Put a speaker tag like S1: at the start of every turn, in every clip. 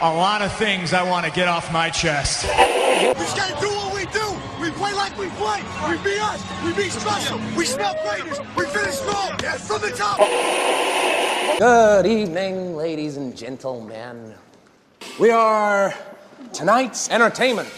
S1: a lot of things I want to get off my chest.
S2: We just gotta do what we do. We play like we play. We be us. We be special. We smell greatness. We finish strong. Yes, from the top.
S3: Good evening, ladies and gentlemen. We are tonight's entertainment.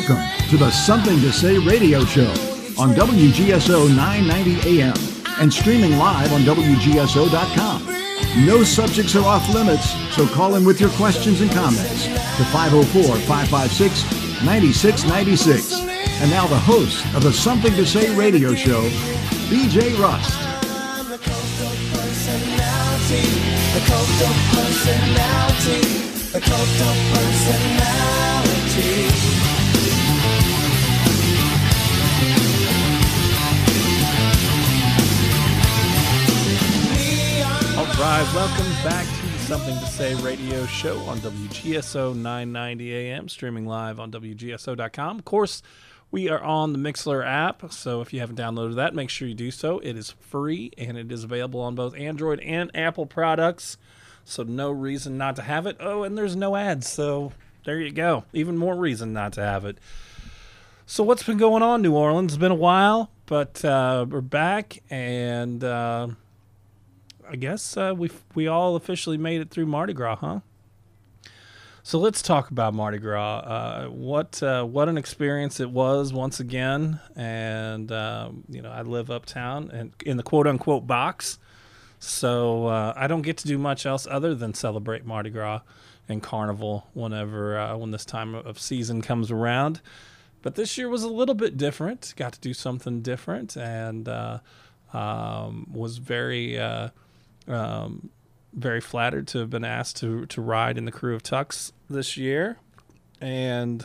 S4: Welcome to the Something to Say radio show on WGSO 990 AM and streaming live on WGSO.com. No subjects are off limits, so call in with your questions and comments to 504 556 9696. And now the host of the Something to Say radio show, BJ Rust.
S5: The cult of personality.
S6: Welcome back to Something to Say radio show on WGSO 990 AM, streaming live on WGSO.com. Of course, we are on the Mixlr app, so if you haven't downloaded that, make sure you do so. It is free and it is available on both Android and Apple products, so no reason not to have it. Oh, and there's no ads, so there you go. Even more reason not to have it. So, what's been going on, New Orleans? It's been a while, but uh, we're back, and uh, I guess uh, we we all officially made it through Mardi Gras, huh? So let's talk about Mardi Gras. Uh, what uh, what an experience it was once again, and um, you know I live uptown and in the quote unquote box, so uh, I don't get to do much else other than celebrate Mardi Gras and Carnival whenever uh, when this time of season comes around. But this year was a little bit different. Got to do something different, and uh, um, was very uh, um, very flattered to have been asked to to ride in the Krewe of Tucks this year, and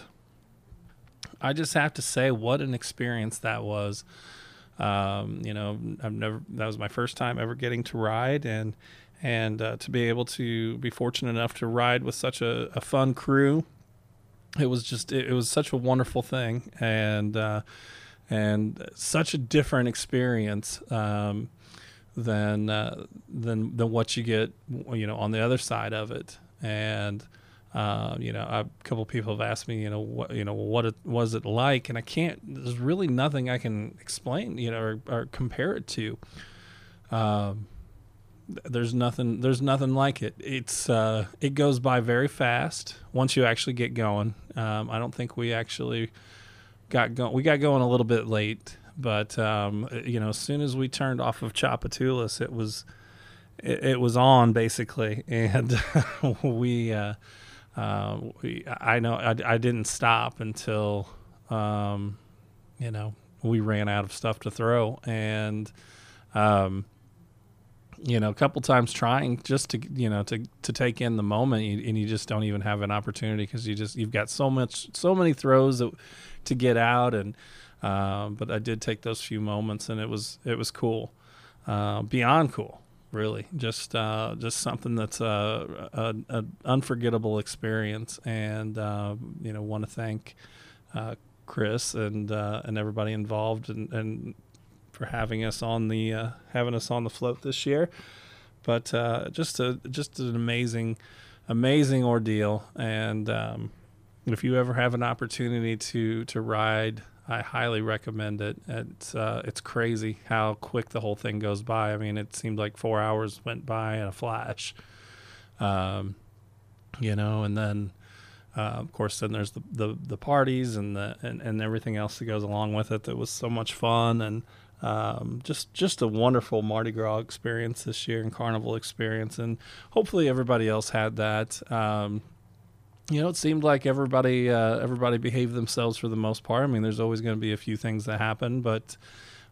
S6: I just have to say what an experience that was. Um, you know, I've never that was my first time ever getting to ride, and and uh, to be able to be fortunate enough to ride with such a, a fun crew, it was just it, it was such a wonderful thing, and uh, and such a different experience. Um, than uh, than than what you get you know on the other side of it. And uh, you know a couple people have asked me you know what you know what it was it like? And I can't there's really nothing I can explain you know or, or compare it to. Um, there's nothing there's nothing like it. It's uh, it goes by very fast once you actually get going. Um, I don't think we actually got going we got going a little bit late but um, you know, as soon as we turned off of Tchoupitoulas, it was it, it was on basically, and we, uh, uh, we, I know I, I didn't stop until um, you know we ran out of stuff to throw, and um, you know, a couple times trying just to you know to to take in the moment, and you just don't even have an opportunity because you just you've got so much so many throws that, to get out. And uh, but I did take those few moments, and it was it was cool, uh, beyond cool, really. Just uh, just something that's a, a, a, unforgettable experience, and uh, you know, want to thank uh, Chris and and everybody involved, and, and for having us on the having us on the float this year. But just a just an amazing, amazing ordeal, and um, if you ever have an opportunity to to ride I highly recommend it. It's uh, it's crazy how quick the whole thing goes by. I mean, it seemed like four hours went by in a flash. Um, you know, and then uh, of course then there's the, the, the parties and the and, and everything else that goes along with it. That was so much fun and um, just just a wonderful Mardi Gras experience this year and Carnival experience, and hopefully everybody else had that. Um, you know, it seemed like everybody uh, everybody behaved themselves for the most part. I mean, there's always going to be a few things that happen, but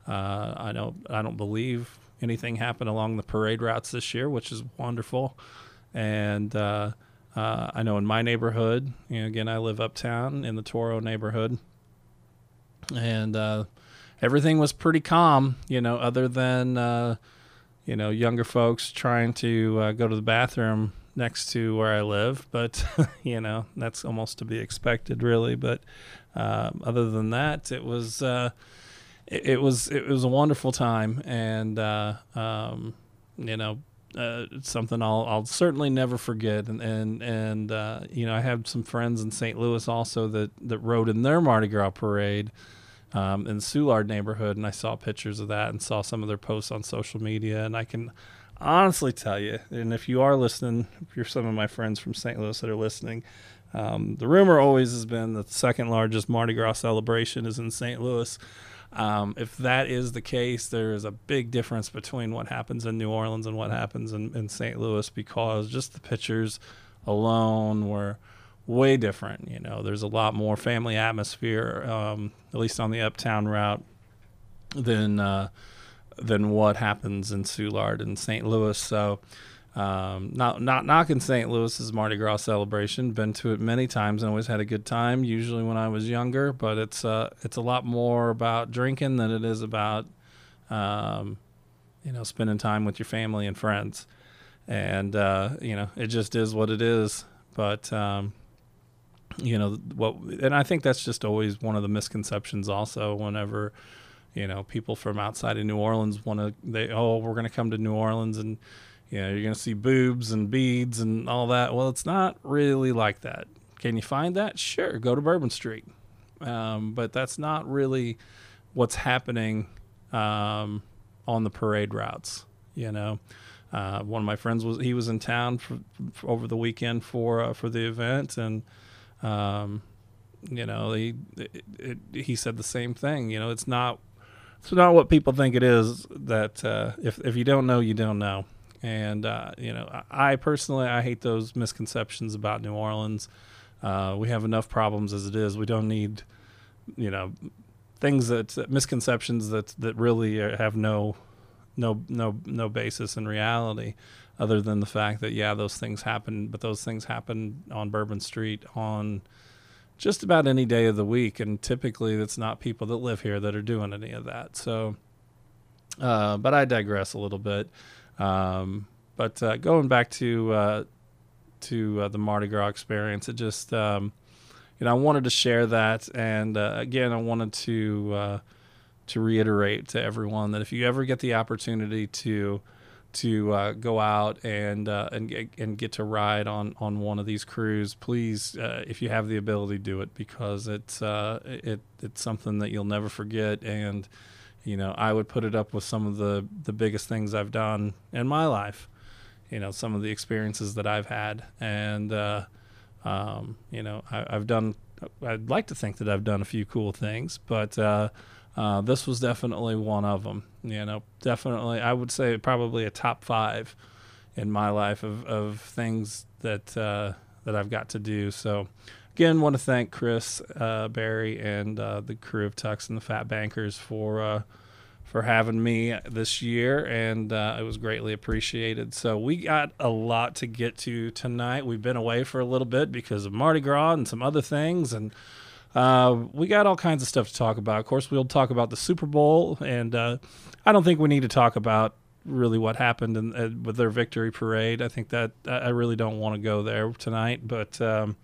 S6: uh, I don't I don't believe anything happened along the parade routes this year, which is wonderful. And uh, uh I know in my neighborhood, you know, again, I live uptown in the Touro neighborhood, and uh, everything was pretty calm. You know, other than uh, you know, younger folks trying to go to the bathroom next to where I live, but you know, that's almost to be expected, really. But um, other than that, it was uh, it, it, was it was a wonderful time, and uh, um, you know. Uh, it's something I'll I'll certainly never forget, and and and uh, you know I have some friends in St. Louis also that that rode in their Mardi Gras parade, um, in the Soulard neighborhood, and I saw pictures of that and saw some of their posts on social media. And I can honestly tell you, and if you are listening, if you're some of my friends from St. Louis that are listening, um, the rumor always has been that the second largest Mardi Gras celebration is in St. Louis. Um, if that is the case, there is a big difference between what happens in New Orleans and what happens in, in St. Louis because just the pictures alone were way different. You know, there's a lot more family atmosphere, um, at least on the uptown route, than uh, than what happens in Soulard and St. Louis. So, um, not not knocking St. Louis's Mardi Gras celebration. Been to it many times and always had a good time. Usually when I was younger, but it's uh, it's a lot more about drinking than it is about um, you know spending time with your family and friends. And uh, you know, it just is what it is. But um, you know what and i think that's just always one of the misconceptions also whenever you know people from outside of new orleans want to they oh we're going to come to new orleans and you know you're going to see boobs and beads and all that. Well it's not really like that. Can you find that? Sure go to bourbon street. Um, but that's not really what's happening um, on the parade routes you know? Uh, one of my friends was he was in town for, for over the weekend for uh, for the event and um, you know, he it, it, he said the same thing. You know, it's not it's not what people think it is. That uh, if if you don't know, you don't know. And uh, you know, I, I, personally I hate those misconceptions about New Orleans. Uh, we have enough problems as it is. We don't need, you know, things that misconceptions that that really have no no no no basis in reality other than the fact that yeah, those things happen, but those things happen on Bourbon Street on just about any day of the week, and typically it's not people that live here that are doing any of that. So, uh, but I digress a little bit. Um, but uh, going back to uh, to uh, the Mardi Gras experience, it just um, you know I wanted to share that, and uh, again I wanted to uh, to reiterate to everyone that if you ever get the opportunity to to uh, go out and uh, and and get to ride on on one of these crews, please, uh, if you have the ability, do it because it's uh, it it's something that you'll never forget. And you know, I would put it up with some of the the biggest things I've done in my life. You know, some of the experiences that I've had, and uh, um, you know, I, have done. I'd like to think that I've done a few cool things, but uh, this was definitely one of them. You know, definitely, I would say probably a top five in my life of, of things that uh, that I've got to do. So, again, want to thank Chris uh, Barry and uh, the Krewe of Tucks and the Fat Bankers for uh, for having me this year, and uh, it was greatly appreciated. So we got a lot to get to tonight. We've been away for a little bit because of Mardi Gras and some other things, and uh, we got all kinds of stuff to talk about. Of course, we'll talk about the Super Bowl, and uh, I don't think we need to talk about really what happened in, uh, with their victory parade. I think that I really don't want to go there tonight, but um,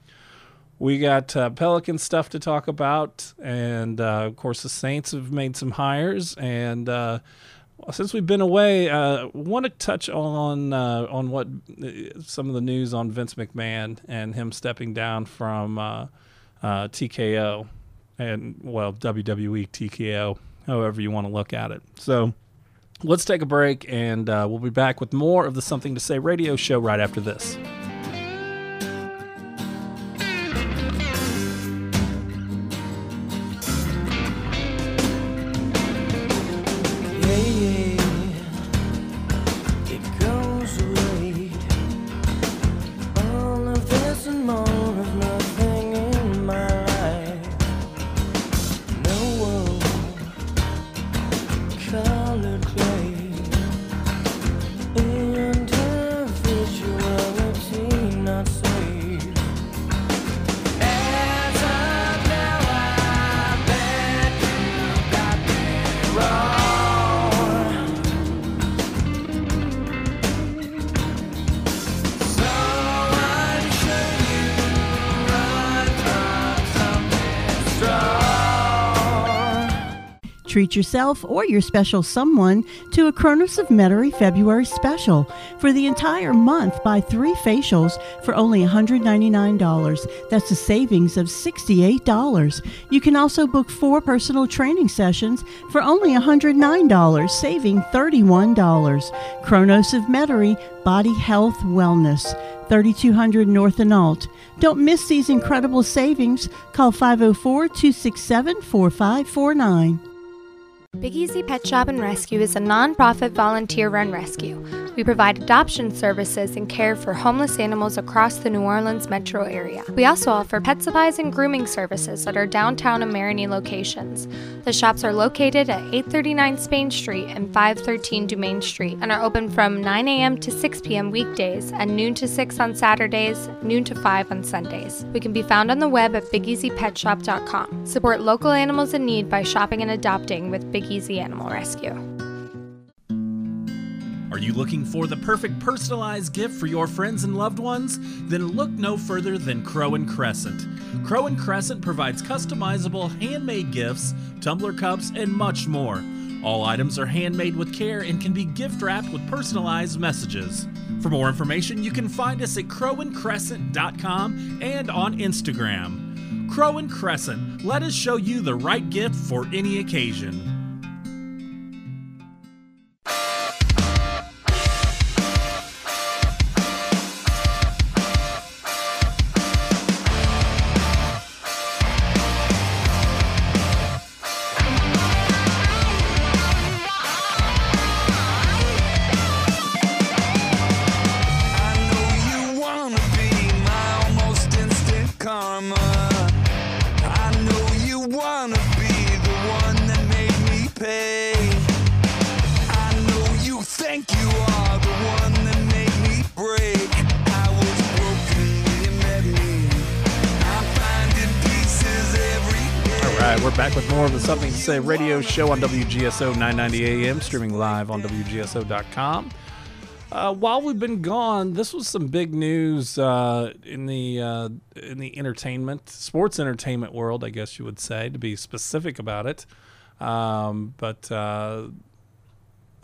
S6: we got uh, Pelican stuff to talk about, and uh, of course, the Saints have made some hires, and uh, since we've been away, I want to touch on on what some of the news on Vince McMahon and him stepping down from uh, TKO and well WWE TKO, however you want to look at it. So let's take a break and uh, we'll be back with more of the Something to Say radio show right after this.
S7: Treat yourself or your special someone to a Kronos of Metairie February special. For the entire month, buy three facials for only $199. That's a savings of $68. You can also book four personal training sessions for only $109, saving $31. Kronos of Metairie Body Health Wellness. 3200 North and Alt. Don't miss these incredible savings. Call 504 267 4549.
S8: Big Easy Pet Shop and Rescue is a nonprofit volunteer run rescue. We provide adoption services and care for homeless animals across the New Orleans metro area. We also offer pet supplies and grooming services at our downtown and Marigny locations. The shops are located at 839 Spain Street and 513 Dumaine Street and are open from 9 a.m. to 6 p.m. weekdays and noon to 6 on Saturdays, noon to 5 on Sundays. We can be found on the web at bigeasypetshop.com. Support local animals in need by shopping and adopting with Big Easy Animal Rescue.
S6: Are you looking for the perfect personalized gift for your friends and loved ones? Then look no further than Crow and Crescent. Crow and Crescent provides customizable handmade gifts, tumbler cups, and much more. All items are handmade with care and can be gift wrapped with personalized messages. For more information, you can find us at crowandcrescent.com and on Instagram. Crow and Crescent, let us show you the right gift for any occasion. Right, we're back with more of the Something to Say radio show on WGSO 990 AM, streaming live on WGSO.com. Uh, while we've been gone, this was some big news uh, in the uh, in the entertainment, sports entertainment world, I guess you would say, to be specific about it. Um, but uh,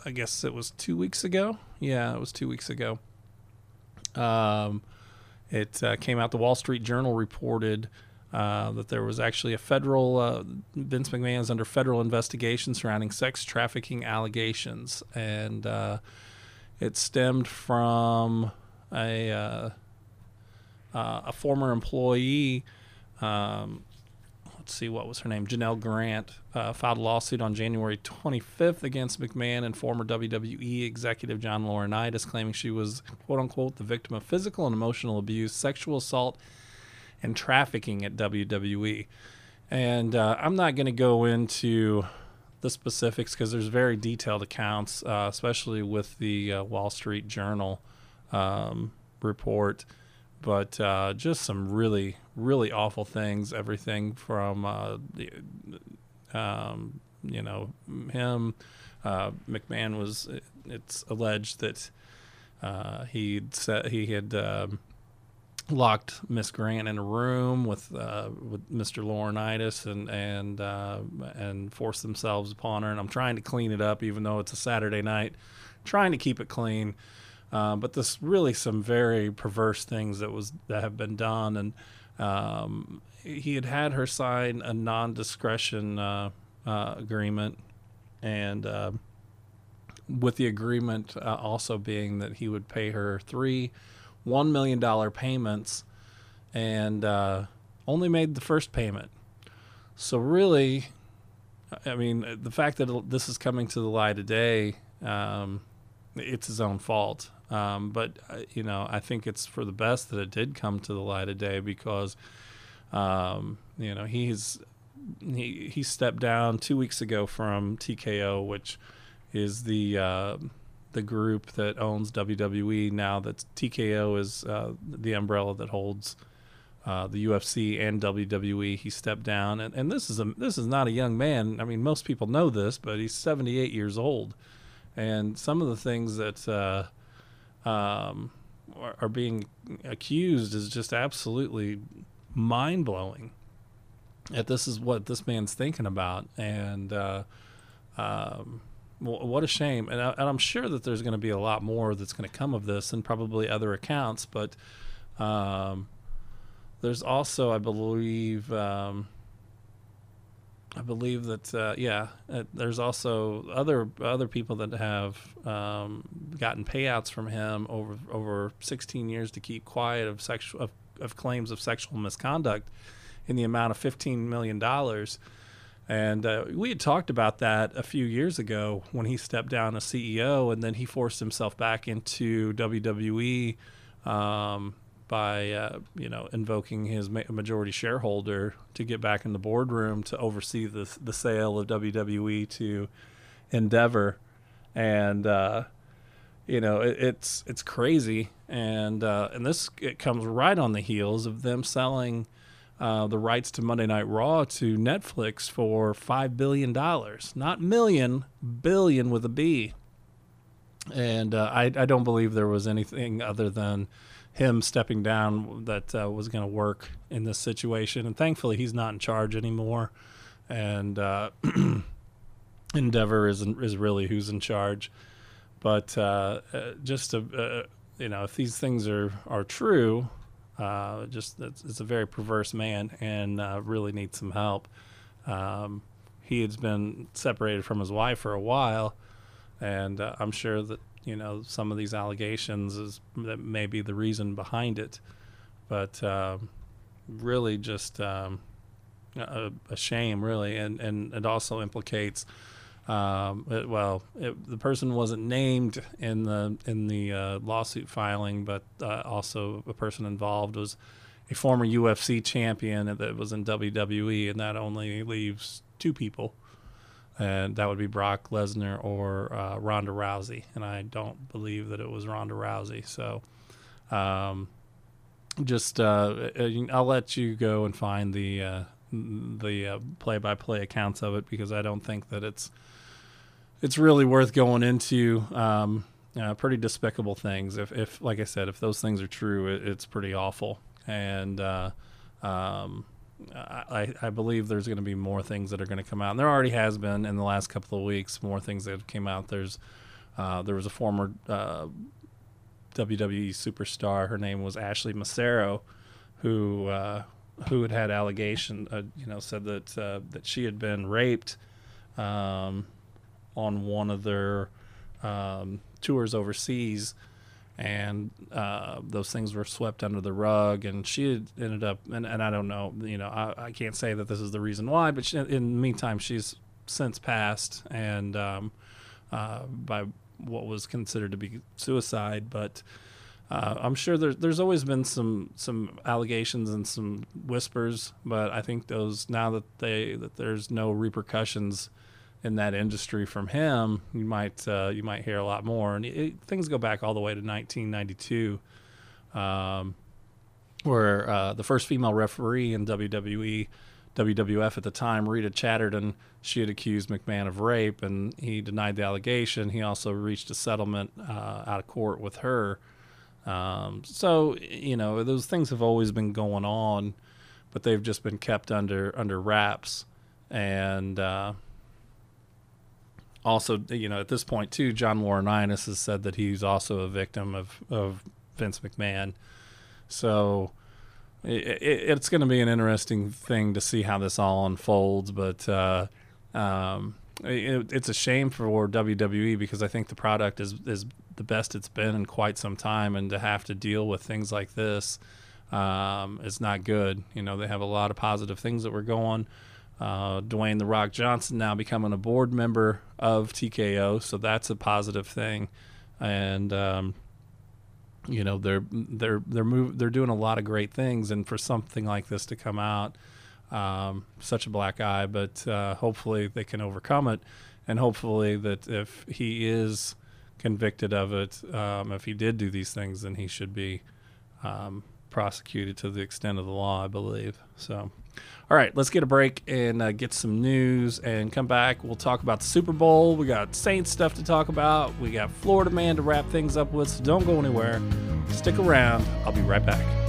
S6: I guess it was two weeks ago. Yeah, it was two weeks ago. Um, it uh, came out. The Wall Street Journal reported uh, that there was actually a federal uh, Vince McMahon is under federal investigation surrounding sex trafficking allegations, and uh, it stemmed from a uh, uh, a former employee. Um, let's see, what was her name? Janelle Grant filed a lawsuit on January 25th against McMahon and former WWE executive John Laurinaitis, claiming she was "quote unquote" the victim of physical and emotional abuse, sexual assault, and trafficking at WWE. And uh, I'm not going to go into the specifics because there's very detailed accounts, uh, especially with the uh, Wall Street Journal um, report. But uh, just some really, really awful things. Everything from uh, the, um, you know him. Uh, McMahon was. It's alleged that he said he had. Um, locked Miss Grant in a room with uh, with Mr. Laurinaitis and and uh, and forced themselves upon her. And I'm trying to clean it up, even though it's a Saturday night, trying to keep it clean. Uh, but there's really some very perverse things that was that have been done, and um, he had had her sign a non-discretion uh, uh, agreement, and uh, with the agreement also being that he would pay her three one million dollar payments, and uh, only made the first payment. So really, I mean, the fact that this is coming to the light today, um, it's his own fault. Um, but uh, you know, I think it's for the best that it did come to the light today because, um, you know, he's he he stepped down two weeks ago from TKO, which is the uh, the group that owns WWE now. That TKO is uh, the umbrella that holds uh, the UFC and WWE. He stepped down, and, and this is a this is not a young man. I mean, most people know this, but he's 78 years old, and some of the things that uh, um, are, are being accused is just absolutely mind blowing. That this is what this man's thinking about, and uh, um, wh- what a shame. And, I, I'm sure that there's going to be a lot more that's going to come of this, and probably other accounts. But um, there's also, I believe. Um, I believe that uh, yeah, uh, there's also other other people that have um, gotten payouts from him over over 16 years to keep quiet of sexual of, of claims of sexual misconduct in the amount of 15 million dollars. And uh, we had talked about that a few years ago when he stepped down as CEO, and then he forced himself back into WWE um, by uh, you know invoking his ma- majority shareholder to get back in the boardroom to oversee the the sale of WWE to Endeavor, and uh, you know it, it's it's crazy, and uh, and this it comes right on the heels of them selling. Uh, the rights to Monday Night Raw to Netflix for five billion dollars, not million, billion with a B. And uh, I, I don't believe there was anything other than him stepping down that uh, was going to work in this situation. And thankfully, he's not in charge anymore. And uh, Endeavor is is really who's in charge. But uh, uh, just uh, you know, if these things are are true, uh, just it's, it's a very perverse man and uh, really needs some help. Um, he has been separated from his wife for a while, and uh, I'm sure that you know some of these allegations is that may be the reason behind it, but um, really just um, a, a shame, really, and and it also implicates. Um, it, well, it, the person wasn't named in the in the uh, lawsuit filing, but uh, also a person involved was a former UFC champion that was in WWE, and that only leaves two people and that would be Brock Lesnar or uh, Ronda Rousey. And I don't believe that it was Ronda Rousey. So, um, just uh, I'll let you go and find the uh, the uh, play-by-play accounts of it because I don't think that it's it's really worth going into. Um, uh, pretty despicable things. If, if, like I said, if those things are true, it, it's pretty awful. And uh, um, I, I believe there's going to be more things that are going to come out, and there already has been in the last couple of weeks. More things that have came out. There's uh, there was a former uh, WWE superstar. Her name was Ashley Massaro, who uh, who had had allegation. Uh, you know, said that that she had been raped um, on one of their um, tours overseas and uh, those things were swept under the rug. And she ended up, and, and I don't know, you know, I, I can't say that this is the reason why, but she, in the meantime, she's since passed, and um, uh, by what was considered to be suicide. But uh, I'm sure there's there's always been some some allegations and some whispers, but I think those now that they that there's no repercussions in that industry from him, you might uh, you might hear a lot more. And it, things go back all the way to 1992, um, where uh, the first female referee in WWE, WWF at the time, Rita Chatterton, she had accused McMahon of rape, and he denied the allegation. He also reached a settlement uh, out of court with her. Um, so you know those things have always been going on, but they've just been kept under under wraps. And uh, also, you know, at this point too, John Laurinaitis has said that he's also a victim of, of Vince McMahon. So it, it, it's going to be an interesting thing to see how this all unfolds. But uh, um, it, it's a shame for WWE because I think the product is is the best it's been in quite some time, and to have to deal with things like this um, is not good. You know, they have a lot of positive things that were going uh, Dwayne the Rock Johnson now becoming a board member of TKO, so that's a positive thing, and um, you know they're they're they're move they're doing a lot of great things, and for something like this to come out, um, such a black eye, but uh, hopefully they can overcome it, and hopefully that if he is convicted of it, um, if he did do these things, then he should be um, prosecuted to the extent of the law, I believe. So. All right, let's get a break and uh, get some news and come back. We'll talk about the Super Bowl. We got Saints stuff to talk about. We got Florida Man to wrap things up with, so don't go anywhere. Stick around. I'll be right back.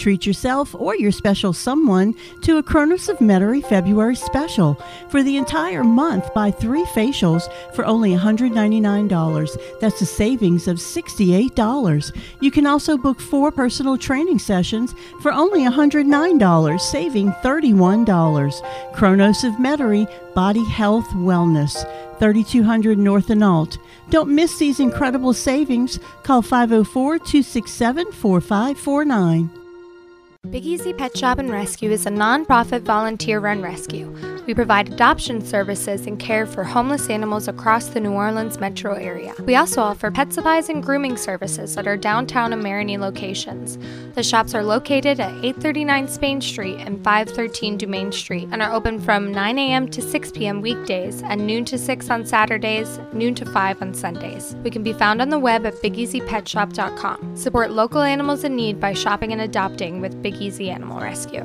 S7: Treat yourself or your special someone to a Kronos of Metairie February special. For the entire month, buy three facials for only $199. That's a savings of $68. You can also book four personal training sessions for only $109, saving $31. Kronos of Metairie Body Health Wellness. 3200 North and Alt. Don't miss these incredible savings. Call 504 267 4549.
S8: Big Easy Pet Shop and Rescue is a nonprofit volunteer run rescue. We provide adoption services and care for homeless animals across the New Orleans metro area. We also offer pet supplies and grooming services at our downtown and Marigny locations. The shops are located at 839 Spain Street and 513 Dumaine Street and are open from 9 a.m. to 6 p.m. weekdays and noon to 6 on Saturdays, noon to 5 on Sundays. We can be found on the web at bigeasypetshop.com. Support local animals in need by shopping and adopting with Big Easy Animal Rescue.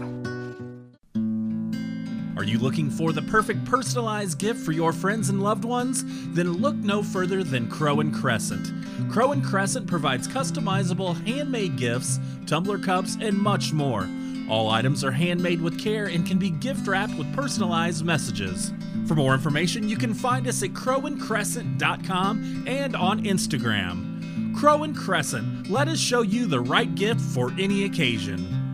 S6: Are you looking for the perfect personalized gift for your friends and loved ones? Then look no further than Crow and Crescent. Crow and Crescent provides customizable handmade gifts, tumbler cups, and much more. All items are handmade with care and can be gift wrapped with personalized messages. For more information, you can find us at crowandcrescent.com and on Instagram. Crow and Crescent, let us show you the right gift for any occasion.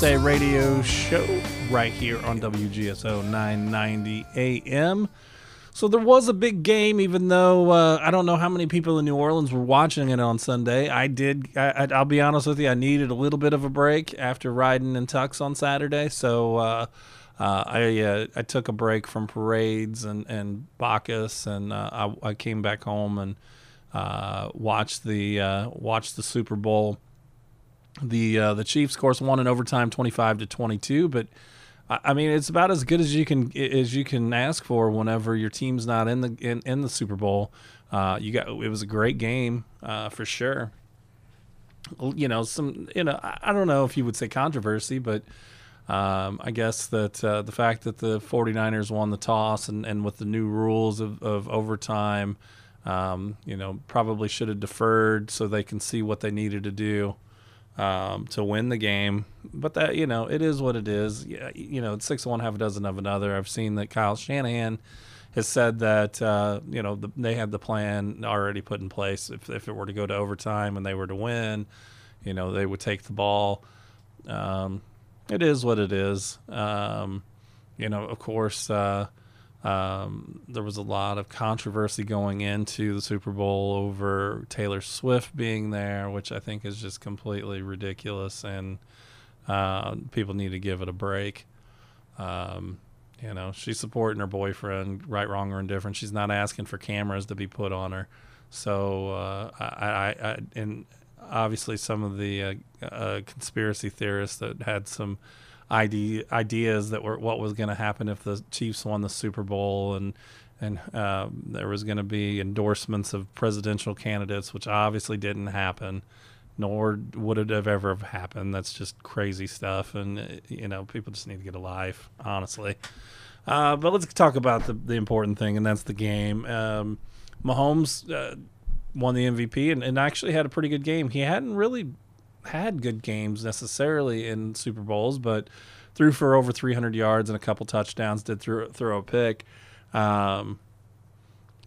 S6: Say radio show right here on WGSO 990 AM. So there was a big game, even though uh, I don't know how many people in New Orleans were watching it on Sunday. I did. I, I- I'll be honest with you. I needed a little bit of a break after riding in Tucks on Saturday, so uh, uh, I uh, I took a break from parades and and Bacchus, and uh, I, I came back home and uh, watched the watched the Super Bowl the uh, the Chiefs, of course, won in overtime, twenty five to twenty two. But I, mean, it's about as good as you can as you can ask for whenever your team's not in the in, in the Super Bowl. Uh, you got it was a great game uh, for sure. You know, some you know I, I don't know if you would say controversy, but. Um, I guess that uh, the fact that the 49ers won the toss and, and with the new rules of, of overtime, um, you know, probably should have deferred so they can see what they needed to do um, to win the game. But that you know, it is what it is. You know, it's six of one, half a dozen of another. I've seen that Kyle Shanahan has said that uh, you know the, they had the plan already put in place. If if it were to go to overtime and they were to win, you know, they would take the ball. Um, it is what it is. Um, you know, of course. Uh, um, there was a lot of controversy going into the Super Bowl over Taylor Swift being there, which I think is just completely ridiculous, and uh, people need to give it a break. Um, you know, she's supporting her boyfriend, right, wrong, or indifferent. She's not asking for cameras to be put on her. So, uh, I, I, I, and obviously, some of the uh, uh, conspiracy theorists that had some idea, ideas that were what was going to happen if the Chiefs won the Super Bowl and and uh, there was going to be endorsements of presidential candidates, which obviously didn't happen, nor would it have ever have happened. That's just crazy stuff, and uh, you know people just need to get a life, honestly. Uh, but let's talk about the the important thing, and that's the game. Um, Mahomes uh, won the MVP and, and actually had a pretty good game. He hadn't really had good games necessarily in Super Bowls, but threw for over 300 yards and a couple touchdowns. Did throw throw a pick. Um,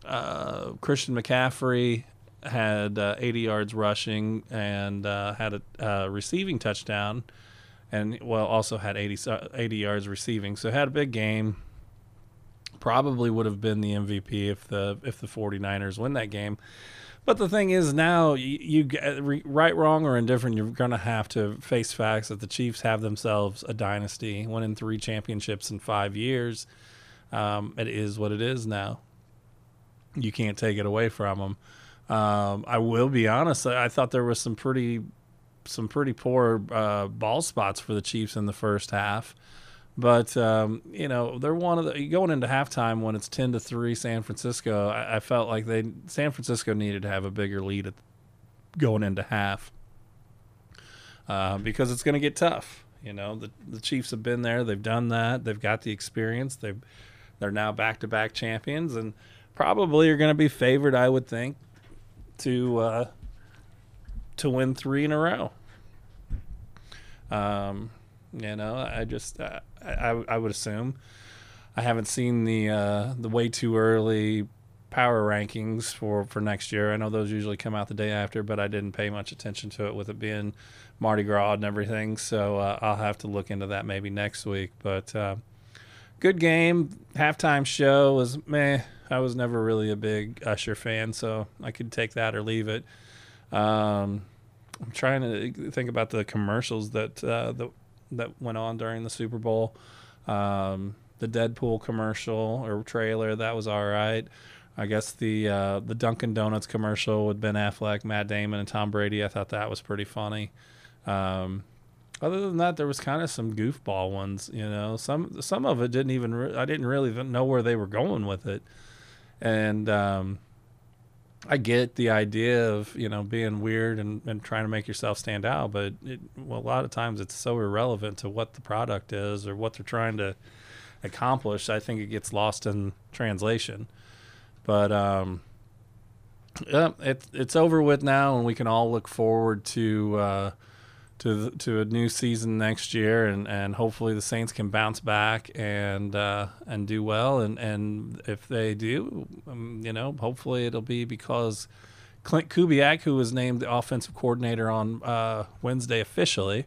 S6: uh, Christian McCaffrey had uh, 80 yards rushing and uh, had a uh, receiving touchdown, and well also had 80 uh, 80 yards receiving. So had a big game. probably would have been the MVP if the if the 49ers win that game. But the thing is, now you, you right, wrong, or indifferent, you're going to have to face facts that the Chiefs have themselves a dynasty, one in three championships in five years. Um, it is what it is now. You can't take it away from them. Um, I will be honest. I I thought there was some pretty, some pretty poor uh, ball spots for the Chiefs in the first half. But um, you know they're one of the going into halftime when it's ten to three San Francisco. I, I felt like they San Francisco needed to have a bigger lead at, going into half uh, because it's going to get tough. You know the the Chiefs have been there. They've done that. They've got the experience. They've they're now back to back champions and probably are going to be favored. I would think to uh, to win three in a row. Um, you know, I just uh, I, I would assume. I haven't seen the uh, the way too early power rankings for for next year. I know those usually come out the day after, but I didn't pay much attention to it with it being Mardi Gras and everything. So uh, I'll have to look into that maybe next week. But uh, good game. Halftime show was meh. I was never really a big Usher fan, so I could take that or leave it. Um, I'm trying to think about the commercials that uh, that that went on during the Super Bowl. Um, the Deadpool commercial or trailer that was all right. I guess the uh, the Dunkin' Donuts commercial with Ben Affleck, Matt Damon, and Tom Brady. I thought that was pretty funny. Um, other than that, there was kind of some goofball ones. You know, some some of it didn't even. Re- I didn't really know where they were going with it, and um, I get the idea of you know being weird and, and trying to make yourself stand out, but it, well, a lot of times it's so irrelevant to what the product is or what they're trying to accomplish. I think it gets lost in translation. But um, yeah, it's it's over with now, and we can all look forward to uh, to to a new season next year, and, and hopefully the Saints can bounce back and uh, and do well, and, and if they do, um, you know, hopefully it'll be because Klint Kubiak, who was named the offensive coordinator on uh, Wednesday officially,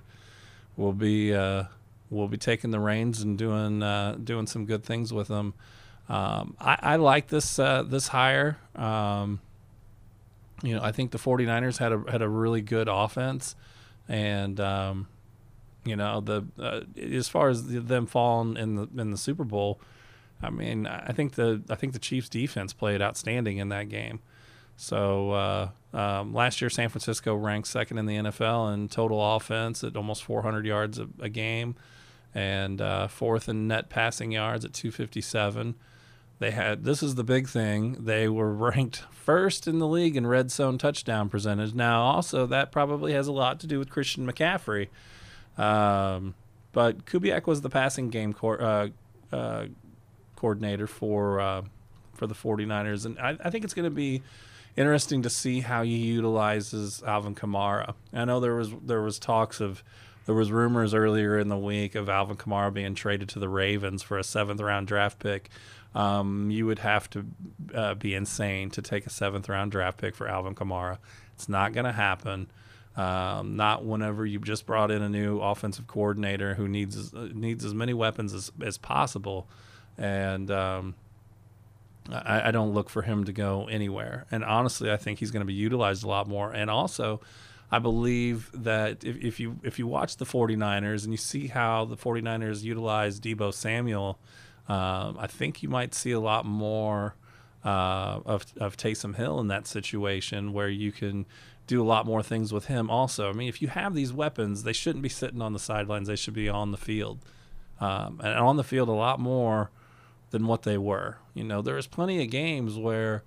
S6: will be uh, will be taking the reins and doing uh, doing some good things with them. Um, I, I like this uh, this hire. Um, you know, I think the 49ers had a had a really good offense, and um, you know the uh, as far as them falling in the in the Super Bowl, I mean, I think the I think the Chiefs defense played outstanding in that game. So uh, um, last year, San Francisco ranked second in the NFL in total offense at almost 400 yards a, a game, and uh, fourth in net passing yards at 257. They had this is the big thing. They were ranked first in the league in red zone touchdown percentage. Now, also that probably has a lot to do with Christian McCaffrey, um, but Kubiak was the passing game uh, uh, coordinator for uh, for the 49ers, and I, I think it's going to be interesting to see how he utilizes Alvin Kamara. I know there was there was talks of there was rumors earlier in the week of Alvin Kamara being traded to the Ravens for a seventh round draft pick. Um, you would have to uh, be insane to take a seventh round draft pick for Alvin Kamara. It's not going to happen. Um, not whenever you just brought in a new offensive coordinator who needs uh, needs as many weapons as, as possible, and um, I, I don't look for him to go anywhere. And honestly, I think he's going to be utilized a lot more. And also, I believe that if, if you if you watch the 49ers and you see how the 49ers utilize Deebo Samuel, um, I think you might see a lot more uh, of of Taysom Hill in that situation where you can do a lot more things with him. Also, I mean, if you have these weapons, they shouldn't be sitting on the sidelines. They should be on the field, um, and on the field a lot more than what they were. You know, there was plenty of games where,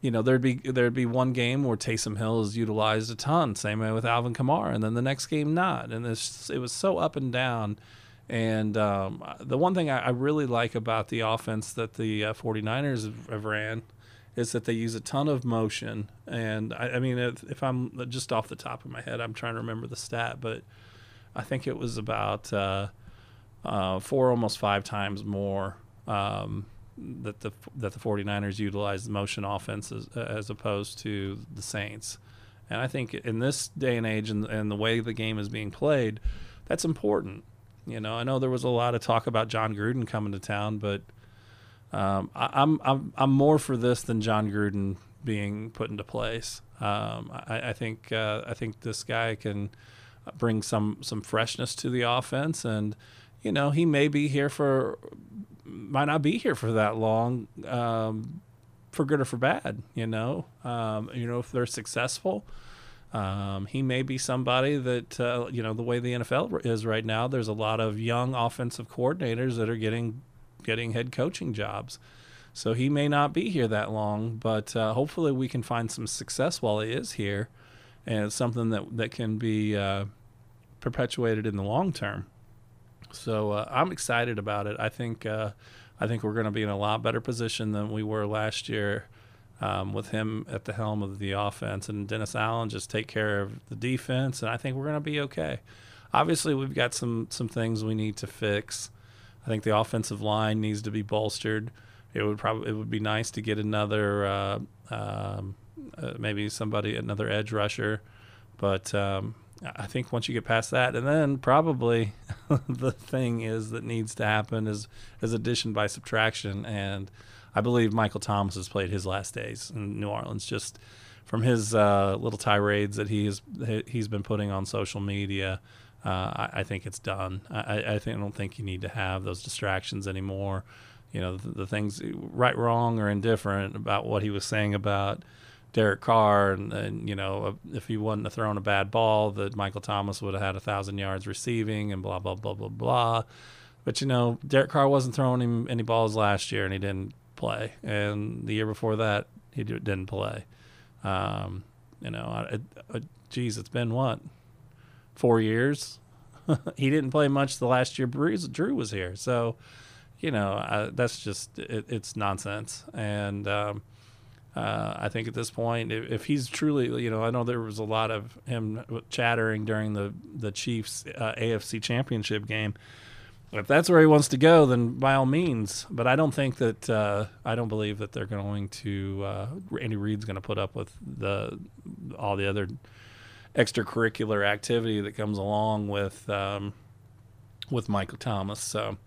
S6: you know, there'd be there'd be one game where Taysom Hill is utilized a ton, same way with Alvin Kamara, and then the next game not, and it's, it was so up and down. And um, the one thing I, I really like about the offense that the uh, 49ers have, ran is that they use a ton of motion. And I, I mean, if, if I'm just off the top of my head, I'm trying to remember the stat, but I think it was about uh, uh, four, almost five times more um, that the that the 49ers utilize the motion offense as, as opposed to the Saints. And I think in this day and age and, and the way the game is being played, that's important. You know, I know there was a lot of talk about Jon Gruden coming to town, but um, I, I'm I'm I'm more for this than Jon Gruden being put into place. Um, I, I think uh, I think this guy can bring some some freshness to the offense, and you know he may be here for might not be here for that long, um, for good or for bad. You know, um, you know if they're successful. Um, he may be somebody that uh, you know the way the NFL is right now. There's a lot of young offensive coordinators that are getting getting head coaching jobs. So he may not be here that long, but uh, hopefully we can find some success while he is here, and it's something that that can be uh, perpetuated in the long term. So uh, I'm excited about it. I think uh, I think we're going to be in a lot better position than we were last year. Um, with him at the helm of the offense and Dennis Allen just take care of the defense, and I think we're going to be okay. Obviously, we've got some some things we need to fix. I think the offensive line needs to be bolstered. It would probably it would be nice to get another uh, um, uh, maybe somebody another edge rusher, but um, I think once you get past that, and then probably the thing is that needs to happen is is addition by subtraction, and I believe Michael Thomas has played his last days in New Orleans. Just from his uh, little tirades that he has he's been putting on social media, uh, I, I, think it's done. I, I, think I don't think you need to have those distractions anymore. You know the, the things right, wrong, or indifferent about what he was saying about Derek Carr, and, and, you know if he wouldn't have thrown a bad ball, that Michael Thomas would have had a thousand yards receiving, and blah blah blah blah blah. But you know Derek Carr wasn't throwing him any balls last year, and he didn't play, and the year before that he didn't play. Um, you know, it, it, geez, it's been what four years. he didn't play much the last year Drew was here, so you know uh, that's just it, it's nonsense. And um, uh, I think at this point, if, if, he's truly, you know, I know there was a lot of him chattering during the the Chiefs uh, AFC Championship game if that's where he wants to go, then by all means. But I don't think that uh, I don't believe that they're going to. Uh, Andy Reid's going to put up with the all the other extracurricular activity that comes along with um, with Michael Thomas. So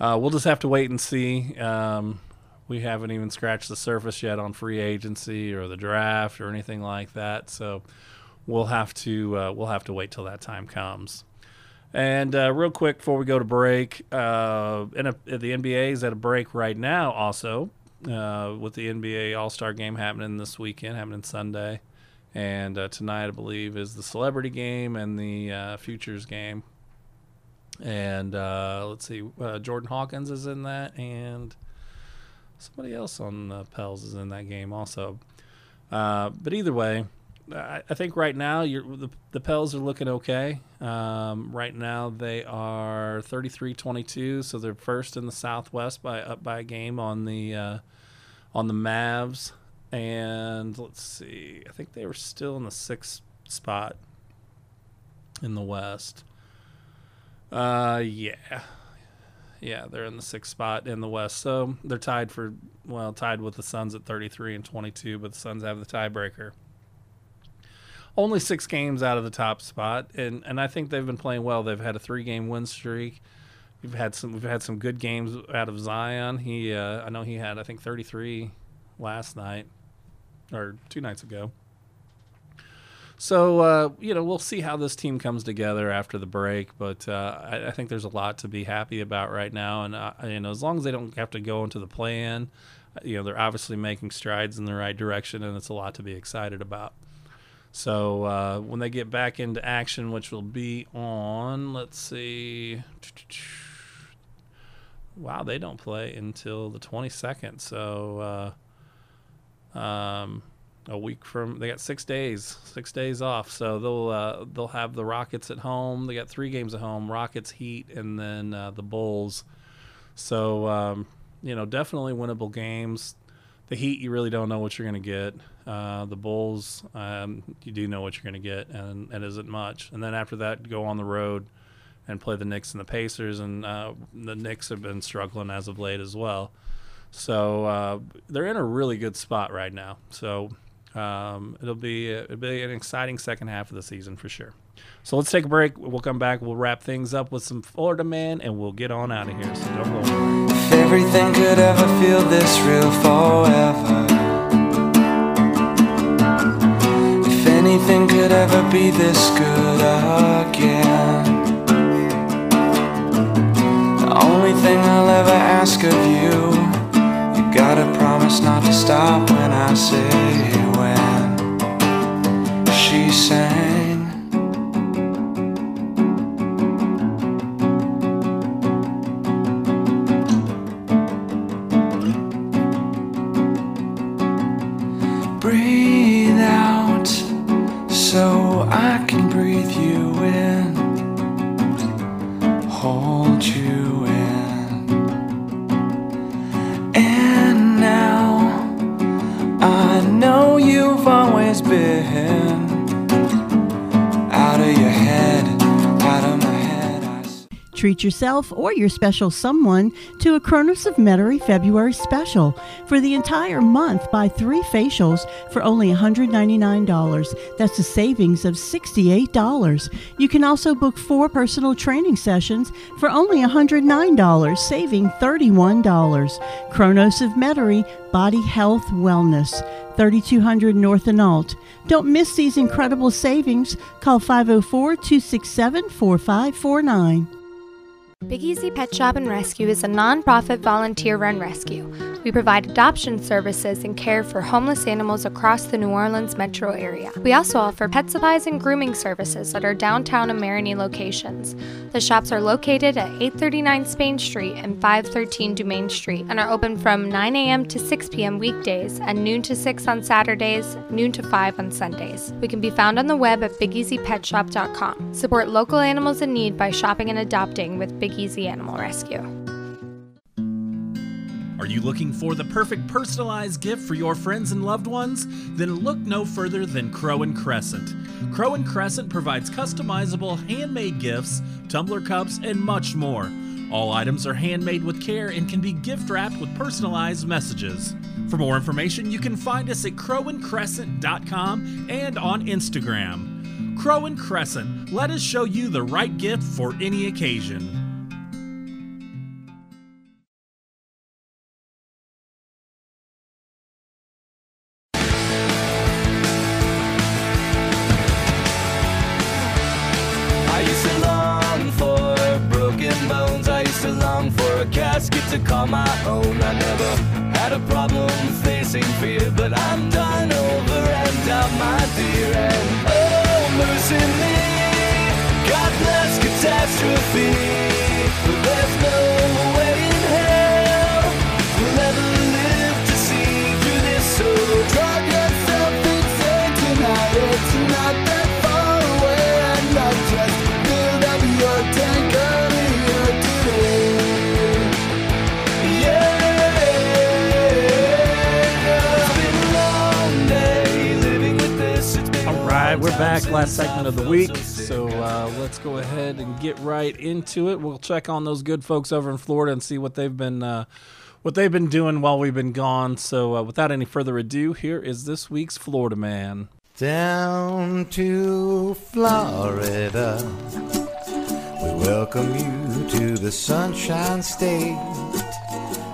S6: uh, we'll just have to wait and see. Um, we haven't even scratched the surface yet on free agency or the draft or anything like that. So we'll have to uh, we'll have to wait till that time comes. And uh, real quick before we go to break, uh, the NBA is at a break right now. Also, uh, with the NBA All Star Game happening this weekend, happening Sunday, and uh, tonight I believe is the Celebrity Game and the uh, Futures Game. And uh, let's see, Jordan Hawkins is in that, and somebody else on the Pels is in that game also. but either way, I, think right now the, the Pels are looking okay. Um, right now they are 33-22, so they're first in the Southwest by up by a game on the uh, on the Mavs. And let's see, I think they were still in the sixth spot in the West. Uh, yeah, yeah, they're in the sixth spot in the West, so they're tied for well, tied with the Suns at 33 and 22, but the Suns have the tiebreaker only six games out of the top spot, and and I think they've been playing well. They've had a three game win streak. We've had some we've had some good games out of Zion. He uh, I know he had I think 33 last night or two nights ago. So uh, you know we'll see how this team comes together after the break, but uh, I, I, think there's a lot to be happy about right now, and uh, you know as long as they don't have to go into the plan, you know they're obviously making strides in the right direction, and it's a lot to be excited about. So uh, when they get back into action, which will be on, let's see. Wow, they don't play until the 22nd. So uh, um, a week from they got six days, six days off. So they'll uh, they'll have the Rockets at home. They got three games at home: Rockets, Heat, and then uh, the Bulls. So um, you know, definitely winnable games the Heat, you really don't know what you're going to get. Uh, the Bulls, um, you do know what you're going to get, and it isn't much. And then after that, go on the road and play the Knicks and the Pacers, and uh, the Knicks have been struggling as of late as well. So uh, they're in a really good spot right now. So um, it'll be it'll be an exciting second half of the season for sure. So let's take a break. We'll come back. We'll wrap things up with some Florida man, and we'll get on out of here. So don't go.
S5: Everything could ever feel this real forever. If anything could ever be this good again. The only thing I'll ever ask of you, you gotta promise not to stop when I say when. She sang. I
S7: Treat yourself or your special someone to a Kronos of Metairie February special. For the entire month, buy three facials for only $199. That's a savings of $68. You can also book four personal training sessions for only $109, saving $31. Kronos of Metairie Body Health Wellness. 3200 North and Alt. Don't miss these incredible savings. Call 504 267 4549.
S8: Big Easy Pet Shop and Rescue is a nonprofit volunteer run rescue. We provide adoption services and care for homeless animals across the New Orleans metro area. We also offer pet supplies and grooming services at our downtown and Marigny locations. The shops are located at 839 Spain Street and 513 Dumaine Street and are open from 9 a.m. to 6 p.m. weekdays and noon to 6 on Saturdays, noon to 5 on Sundays. We can be found on the web at bigeasypetshop.com. Support local animals in need by shopping and adopting with Big Easy Animal Rescue.
S6: Are you looking for the perfect personalized gift for your friends and loved ones? Then look no further than Crow and Crescent. Crow and Crescent provides customizable handmade gifts, tumbler cups, and much more. All items are handmade with care and can be gift wrapped with personalized messages. For more information, you can find us at crowandcrescent.com and on Instagram. Crow and Crescent, let us show you the right gift for any occasion. Back. Last segment of the week. So uh, let's go ahead and get right into it. We'll check on those good folks over in Florida and see what they've been uh, what they've been doing while we've been gone. So uh, without any further ado, here is this week's Florida Man.
S9: Down to Florida, we welcome you to the Sunshine State.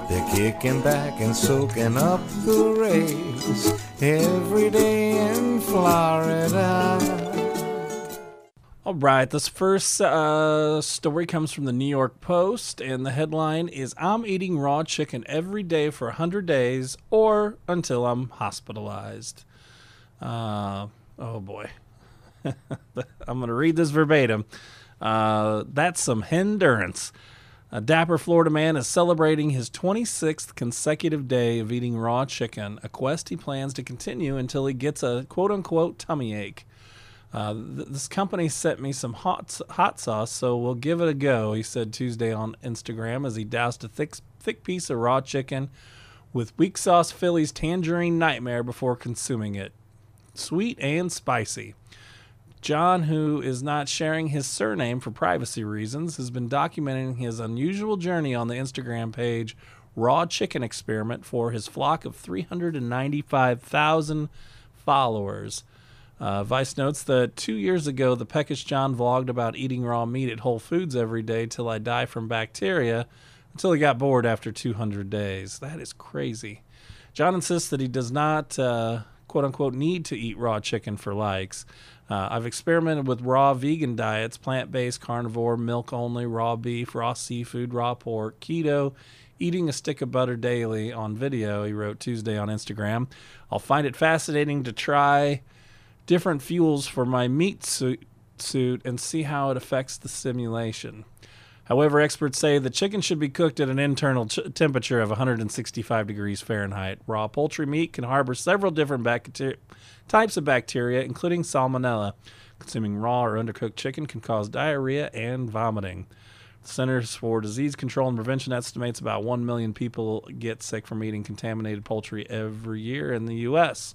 S9: They're kicking back and soaking up the rays every day in Florida.
S6: All right, this first uh, story comes from the New York Post, and the headline is I'm eating raw chicken every day for 100 days or until I'm hospitalized. Uh, oh boy. I'm going to read this verbatim. Uh, that's some endurance. A dapper Florida man is celebrating his 26th consecutive day of eating raw chicken, a quest he plans to continue until he gets a quote unquote tummy ache. Uh, th- this company sent me some hot hot sauce, so we'll give it a go. He said Tuesday on Instagram as he doused a thick thick piece of raw chicken with weak sauce Philly's tangerine nightmare before consuming it. Sweet and spicy. John, who is not sharing his surname for privacy reasons, has been documenting his unusual journey on the Instagram page Raw Chicken Experiment for his flock of 395,000 followers. Uh, Vice notes that two years ago, the Peckish John vlogged about eating raw meat at Whole Foods every day till I die from bacteria. until he got bored after 200 days. That is crazy. John insists that he does not, uh, quote unquote, need to eat raw chicken for likes. Uh, I've experimented with raw vegan diets, plant based, carnivore, milk only, raw beef, raw seafood, raw pork, keto, eating a stick of butter daily on video, he wrote Tuesday on Instagram. I'll find it fascinating to try different fuels for my meat suit, suit and see how it affects the simulation. However, experts say the chicken should be cooked at an internal ch- temperature of 165 degrees Fahrenheit. Raw poultry meat can harbor several different bacteria, types of bacteria, including salmonella. Consuming raw or undercooked chicken can cause diarrhea and vomiting. The Centers for Disease Control and Prevention estimates about 1 million people get sick from eating contaminated poultry every year in the U.S.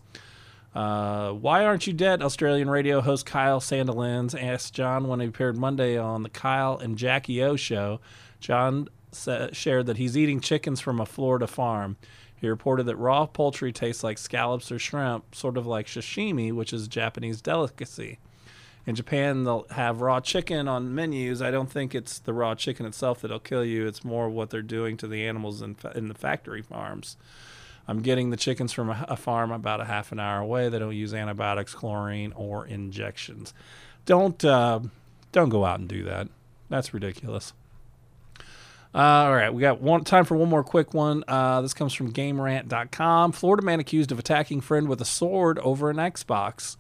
S6: Uh, why aren't you dead? Australian radio host Kyle Sandilands asked John when he appeared Monday on the Kyle and Jackie O show. John sa- shared that he's eating chickens from a Florida farm. He reported that raw poultry tastes like scallops or shrimp, sort of like sashimi, which is a Japanese delicacy. In Japan, they'll have raw chicken on menus. I don't think it's the raw chicken itself that'll kill you. It's more what they're doing to the animals in, fa- in the factory farms. I'm getting the chickens from a, farm about a half an hour away. They don't use antibiotics, chlorine, or injections. Don't uh, don't go out and do that. That's ridiculous. Uh, all right, we got one time for one more quick one. Uh, this comes from GameRant.com. Florida man accused of attacking friend with a sword over an Xbox.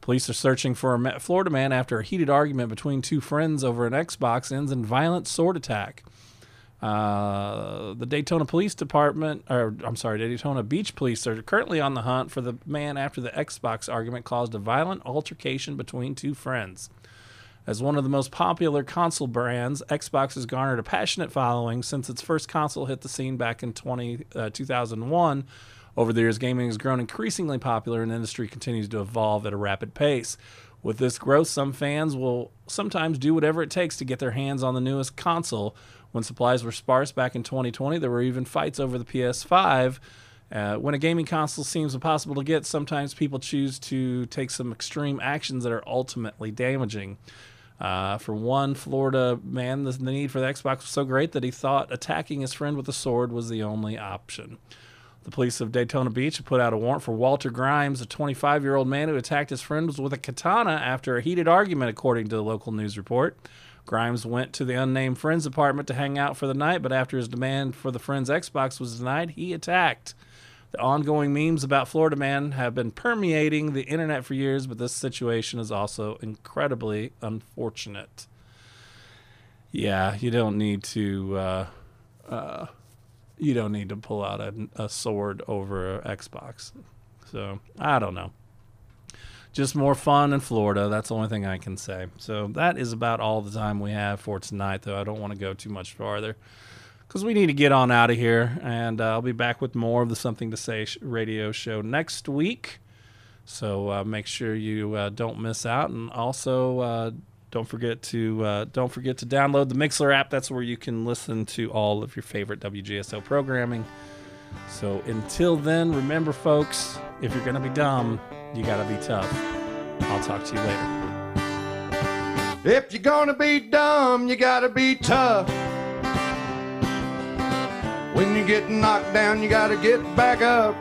S6: Police are searching for a Florida man after a heated argument between two friends over an Xbox ends in violent sword attack. Uh, the Daytona Police Department, or I'm sorry, Daytona Beach Police are currently on the hunt for the man after the Xbox argument caused a violent altercation between two friends. As one of the most popular console brands, Xbox has garnered a passionate following since its first console hit the scene back in 20, uh, 2001. Over the years, gaming has grown increasingly popular and the industry continues to evolve at a rapid pace. With this growth, some fans will sometimes do whatever it takes to get their hands on the newest console. When supplies were sparse back in 2020, there were even fights over the PS5. Uh, when a gaming console seems impossible to get, sometimes people choose to take some extreme actions that are ultimately damaging. Uh, for one Florida man, the, the need for the Xbox was so great that he thought attacking his friend with a sword was the only option. The police of Daytona Beach put out a warrant for Walter Grimes, a 25 year old man who attacked his friend with a katana after a heated argument, according to the local news report. Grimes went to the unnamed friend's apartment to hang out for the night, but after his demand for the friend's Xbox was denied, he attacked. The ongoing memes about Florida Man have been permeating the internet for years, but this situation is also incredibly unfortunate. Yeah, you don't need to. Uh, uh, you don't need to pull out a, a sword over Xbox. So I don't know. Just more fun in Florida. That's the only thing I can say. So that is about all the time we have for tonight, though. I don't want to go too much farther because we need to get on out of here. And uh, I'll be back with more of the Something to Say radio show next week. So uh, make sure you uh, don't miss out, and also uh, don't forget to uh, don't forget to download the Mixlr app. That's where you can listen to all of your favorite WGSO programming. So until then, remember, folks, if you're gonna be dumb, you gotta be tough. I'll talk to you later.
S9: If you're gonna be dumb, you gotta be tough. When you get knocked down, you gotta get back up.